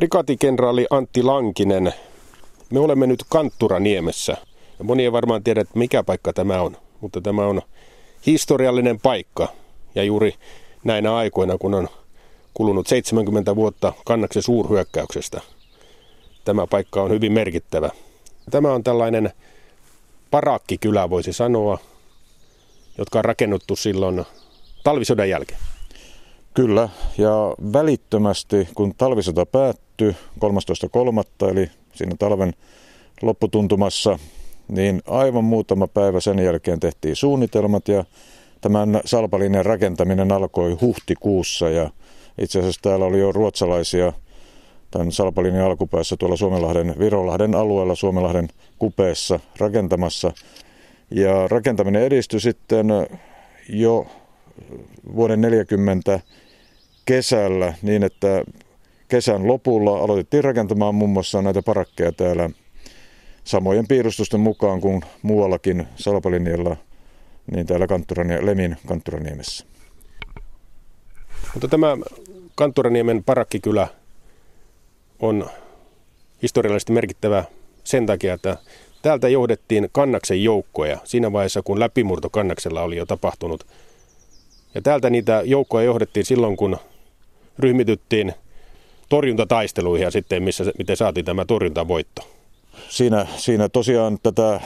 Prikaatikenraali Antti Lankinen, me olemme nyt Kantturaniemessä. Ja moni ei varmaan tiedä, että mikä paikka tämä on, mutta tämä on historiallinen paikka. Ja juuri näinä aikoina, kun on kulunut 70 vuotta kannaksen suurhyökkäyksestä, tämä paikka on hyvin merkittävä. Tämä on tällainen parakkikylä, voisi sanoa, jotka on rakennuttu silloin talvisodan jälkeen. Kyllä, ja välittömästi kun talvisota päättyi 13.3. eli siinä talven lopputuntumassa, niin aivan muutama päivä sen jälkeen tehtiin suunnitelmat ja tämän salpalinjan rakentaminen alkoi huhtikuussa ja itse asiassa täällä oli jo ruotsalaisia tämän salpalinjan alkupäässä tuolla Suomenlahden, Virolahden alueella Suomenlahden kupeessa rakentamassa. Ja rakentaminen edistyi sitten jo vuoden 40 kesällä niin, että kesän lopulla aloitettiin rakentamaan muun muassa näitä parakkeja täällä samojen piirustusten mukaan kuin muuallakin Salpalinjalla, niin täällä Kantturani, Lemin Kantturaniemessä. Mutta tämä Kantturaniemen parakkikylä on historiallisesti merkittävä sen takia, että täältä johdettiin kannaksen joukkoja siinä vaiheessa, kun läpimurto kannaksella oli jo tapahtunut. Ja täältä niitä joukkoja johdettiin silloin, kun ryhmityttiin torjuntataisteluihin ja sitten missä, miten saatiin tämä torjuntavoitto. Siinä, siinä tosiaan tätä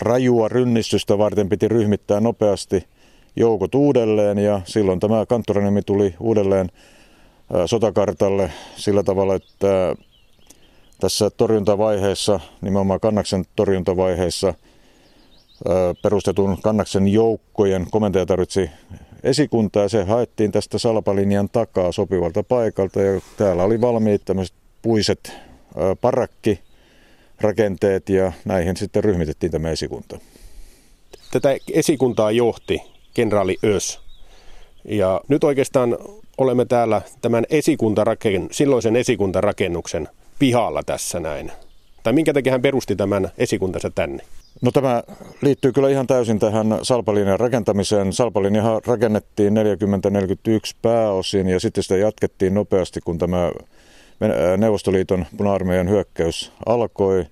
rajua rynnistystä varten piti ryhmittää nopeasti joukot uudelleen ja silloin tämä Kanttoranemi tuli uudelleen sotakartalle sillä tavalla, että tässä torjuntavaiheessa, nimenomaan Kannaksen torjuntavaiheessa, perustetun Kannaksen joukkojen komentaja tarvitsi esikuntaa ja se haettiin tästä salpalinjan takaa sopivalta paikalta ja täällä oli valmiit tämmöiset puiset parakki rakenteet ja näihin sitten ryhmitettiin tämä esikunta. Tätä esikuntaa johti kenraali Ös. Ja nyt oikeastaan olemme täällä tämän esikuntaraken, silloisen esikuntarakennuksen pihalla tässä näin. Tai minkä takia hän perusti tämän esikuntansa tänne? No tämä liittyy kyllä ihan täysin tähän Salpalinjan rakentamiseen. Salpalinjahan rakennettiin 40-41 pääosin ja sitten sitä jatkettiin nopeasti, kun tämä Neuvostoliiton puna-armeijan hyökkäys alkoi.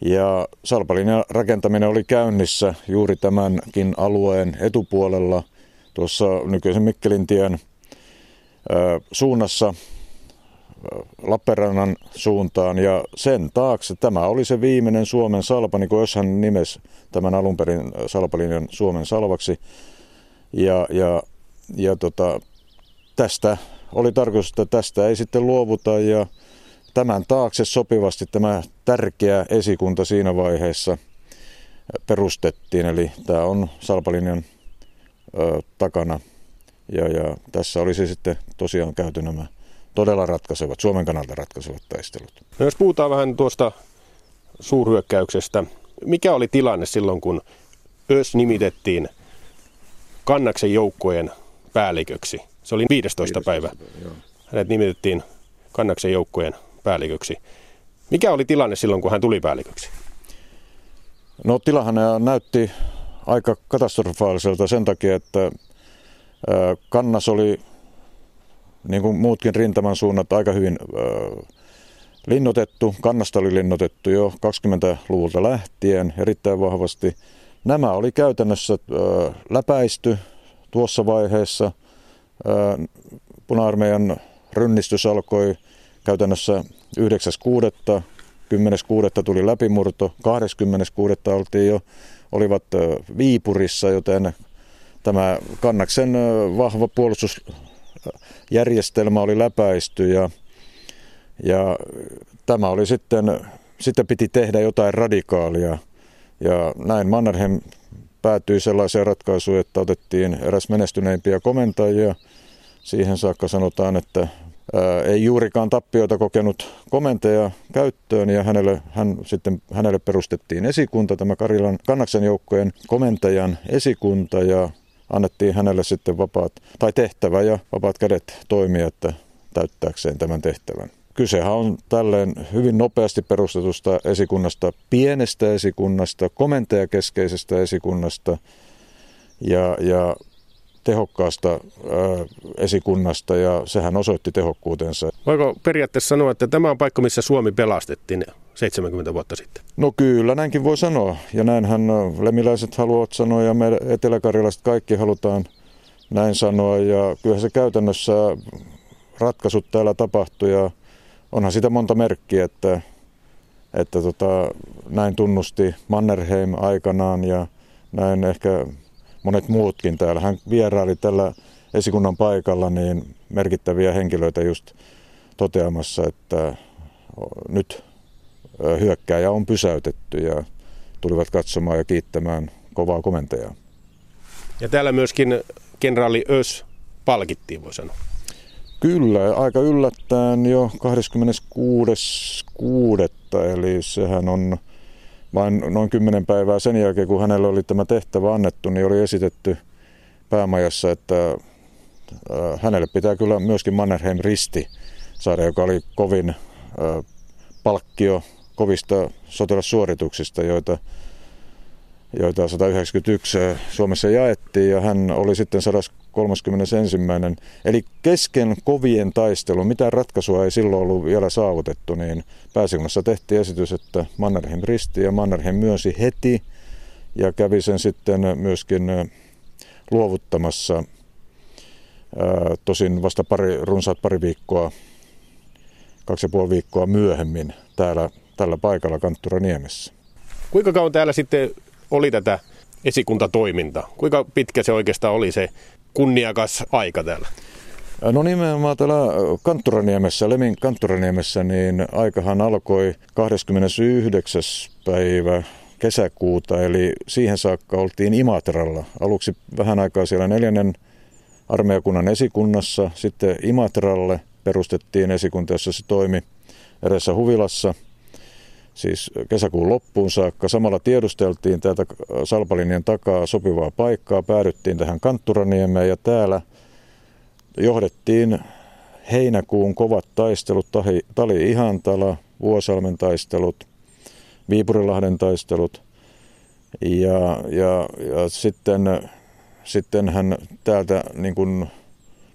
Ja Salpalinjan rakentaminen oli käynnissä juuri tämänkin alueen etupuolella tuossa nykyisen Mikkelintien suunnassa Lappeenrannan suuntaan ja sen taakse tämä oli se viimeinen Suomen salpa, niin kuin jos hän nimesi tämän alun perin salpalinjan Suomen salvaksi. Ja, ja, ja tota, tästä oli tarkoitus, että tästä ei sitten luovuta ja tämän taakse sopivasti tämä tärkeä esikunta siinä vaiheessa perustettiin. Eli tämä on salpalinjan ö, takana ja, ja tässä olisi sitten tosiaan käyty nämä todella ratkaisevat, Suomen kannalta ratkaisevat taistelut. No jos puhutaan vähän tuosta suurhyökkäyksestä, mikä oli tilanne silloin, kun Ös nimitettiin Kannaksen joukkojen päälliköksi? Se oli 15. 15. päivä. Hänet nimitettiin Kannaksen joukkojen päälliköksi. Mikä oli tilanne silloin, kun hän tuli päälliköksi? No tilahan näytti aika katastrofaaliselta sen takia, että Kannas oli niin kuin muutkin rintaman suunnat, aika hyvin äh, linnoitettu. Kannasta oli linnoitettu jo 20-luvulta lähtien erittäin vahvasti. Nämä oli käytännössä äh, läpäisty tuossa vaiheessa. Äh, puna-armeijan rynnistys alkoi käytännössä 9.6. 10.6. tuli läpimurto, 20.6. oltiin jo, olivat Viipurissa, joten tämä Kannaksen vahva puolustus järjestelmä oli läpäisty ja, ja tämä oli sitten, sitten piti tehdä jotain radikaalia. Ja näin Mannerheim päätyi sellaiseen ratkaisuun, että otettiin eräs menestyneimpiä komentajia. Siihen saakka sanotaan, että ei juurikaan tappioita kokenut komentaja käyttöön ja hänelle, hän, sitten, hänelle perustettiin esikunta, tämä Karilan kannaksen joukkojen komentajan esikunta ja annettiin hänelle sitten vapaat, tai tehtävä ja vapaat kädet toimia, että täyttääkseen tämän tehtävän. Kysehän on tälleen hyvin nopeasti perustetusta esikunnasta, pienestä esikunnasta, komentajakeskeisestä esikunnasta. Ja, ja tehokkaasta esikunnasta ja sehän osoitti tehokkuutensa. Voiko periaatteessa sanoa, että tämä on paikka, missä Suomi pelastettiin 70 vuotta sitten? No kyllä, näinkin voi sanoa. Ja näinhän lemiläiset haluavat sanoa ja me eteläkarjalaiset kaikki halutaan näin sanoa. Ja kyllä se käytännössä ratkaisut täällä tapahtui ja onhan sitä monta merkkiä, että, että tota, näin tunnusti Mannerheim aikanaan ja näin ehkä monet muutkin täällä. Hän vieraili tällä esikunnan paikalla niin merkittäviä henkilöitä just toteamassa, että nyt hyökkääjä on pysäytetty ja tulivat katsomaan ja kiittämään kovaa komentajaa. Ja täällä myöskin kenraali Ös palkittiin, voi sanoa. Kyllä, aika yllättäen jo 26.6. Eli sehän on vain noin kymmenen päivää sen jälkeen, kun hänelle oli tämä tehtävä annettu, niin oli esitetty päämajassa, että hänelle pitää kyllä myöskin Mannerheim risti saada, joka oli kovin palkkio kovista sotilassuorituksista, joita, joita 191 Suomessa jaettiin ja hän oli sitten 131. Eli kesken kovien taistelun, mitä ratkaisua ei silloin ollut vielä saavutettu, niin pääsikunnassa tehtiin esitys, että Mannerheim risti ja Mannerheim myönsi heti ja kävi sen sitten myöskin luovuttamassa tosin vasta pari, runsaat pari viikkoa, kaksi ja puoli viikkoa myöhemmin täällä tällä paikalla Kanttura-Niemessä. Kuinka kauan täällä sitten oli tätä esikuntatoimintaa? Kuinka pitkä se oikeastaan oli se kunniakas aika täällä? No nimenomaan täällä Kantturaniemessä, Lemin Kantturaniemessä, niin aikahan alkoi 29. päivä kesäkuuta, eli siihen saakka oltiin Imatralla. Aluksi vähän aikaa siellä neljännen armeijakunnan esikunnassa, sitten Imatralle perustettiin esikunta, jossa se toimi edessä Huvilassa – siis kesäkuun loppuun saakka. Samalla tiedusteltiin täältä Salpalinjan takaa sopivaa paikkaa, päädyttiin tähän Kantturaniemeen ja täällä johdettiin heinäkuun kovat taistelut, Tali Ihantala, Vuosalmen taistelut, Viipurilahden taistelut ja, ja, ja sitten, sitten hän täältä niin kuin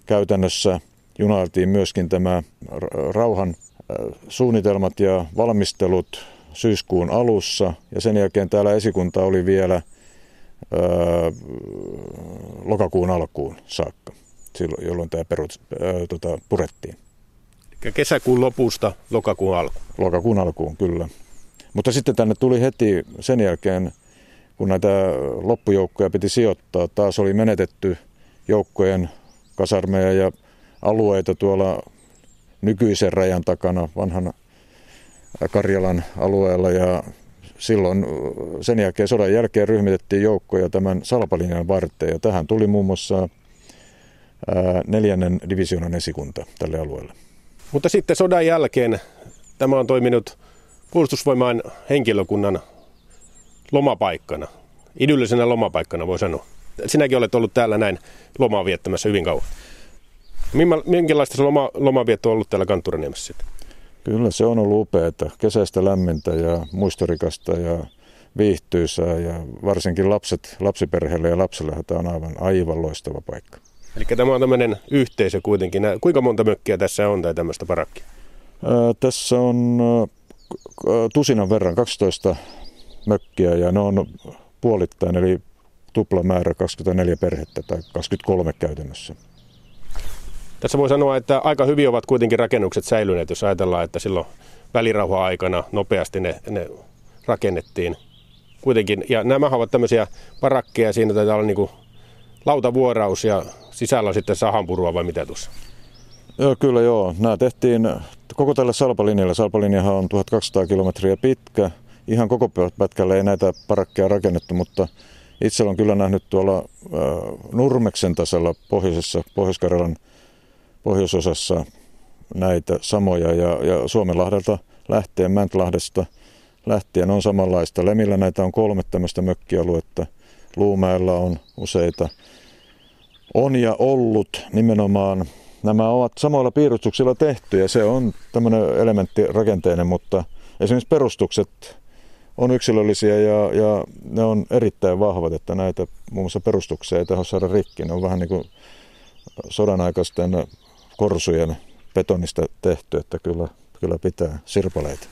käytännössä junailtiin myöskin tämä rauhan suunnitelmat ja valmistelut syyskuun alussa ja sen jälkeen täällä esikunta oli vielä ää, lokakuun alkuun saakka, silloin, jolloin tämä perut, ää, tota, purettiin. Eli kesäkuun lopusta lokakuun alkuun? Lokakuun alkuun, kyllä. Mutta sitten tänne tuli heti sen jälkeen, kun näitä loppujoukkoja piti sijoittaa, taas oli menetetty joukkojen kasarmeja ja alueita tuolla nykyisen rajan takana vanhan Karjalan alueella ja silloin sen jälkeen sodan jälkeen ryhmitettiin joukkoja tämän Salpalinjan varteen ja tähän tuli muun muassa neljännen divisioonan esikunta tälle alueelle. Mutta sitten sodan jälkeen tämä on toiminut puolustusvoimaan henkilökunnan lomapaikkana, idyllisenä lomapaikkana voi sanoa. Sinäkin olet ollut täällä näin lomaa viettämässä hyvin kauan. Minkälaista se loma, lomavietto on ollut täällä Kantturaniemessä sitten? Kyllä se on ollut upeaa. Kesästä lämmintä ja muistorikasta ja viihtyisää ja varsinkin lapset, lapsiperheille ja lapsille tämä on aivan, aivan loistava paikka. Eli tämä on tämmöinen yhteisö kuitenkin. Kuinka monta mökkiä tässä on tai tämmöistä parakkia? Ää, tässä on tusinan verran, 12 mökkiä ja ne on puolittain eli tuplamäärä 24 perhettä tai 23 käytännössä. Tässä voi sanoa, että aika hyvin ovat kuitenkin rakennukset säilyneet, jos ajatellaan, että silloin välirauha-aikana nopeasti ne, ne rakennettiin. Kuitenkin, ja nämä ovat tämmöisiä parakkeja, siinä taitaa olla niin lautavuoraus ja sisällä on sitten sahanpurua vai mitä tuossa? Joo, kyllä joo. Nämä tehtiin koko tällä Salpalinjalla. Salpalinjahan on 1200 kilometriä pitkä. Ihan koko pätkällä ei näitä parakkeja rakennettu, mutta itse olen kyllä nähnyt tuolla äh, Nurmeksen tasalla pohjoisessa, Pohjois-Karjalan pohjoisosassa näitä samoja ja, ja Suomenlahdelta lähtien, Mäntlahdesta lähtien on samanlaista. Lemillä näitä on kolme tämmöistä mökkialuetta, Luumäellä on useita. On ja ollut nimenomaan, nämä ovat samoilla piirustuksilla tehty ja se on tämmöinen elementti rakenteinen, mutta esimerkiksi perustukset on yksilöllisiä ja, ja ne on erittäin vahvat, että näitä muun muassa perustuksia ei teho saada rikki. Ne on vähän niin kuin sodan aikaisten korsujen betonista tehty, että kyllä, kyllä pitää sirpaleita.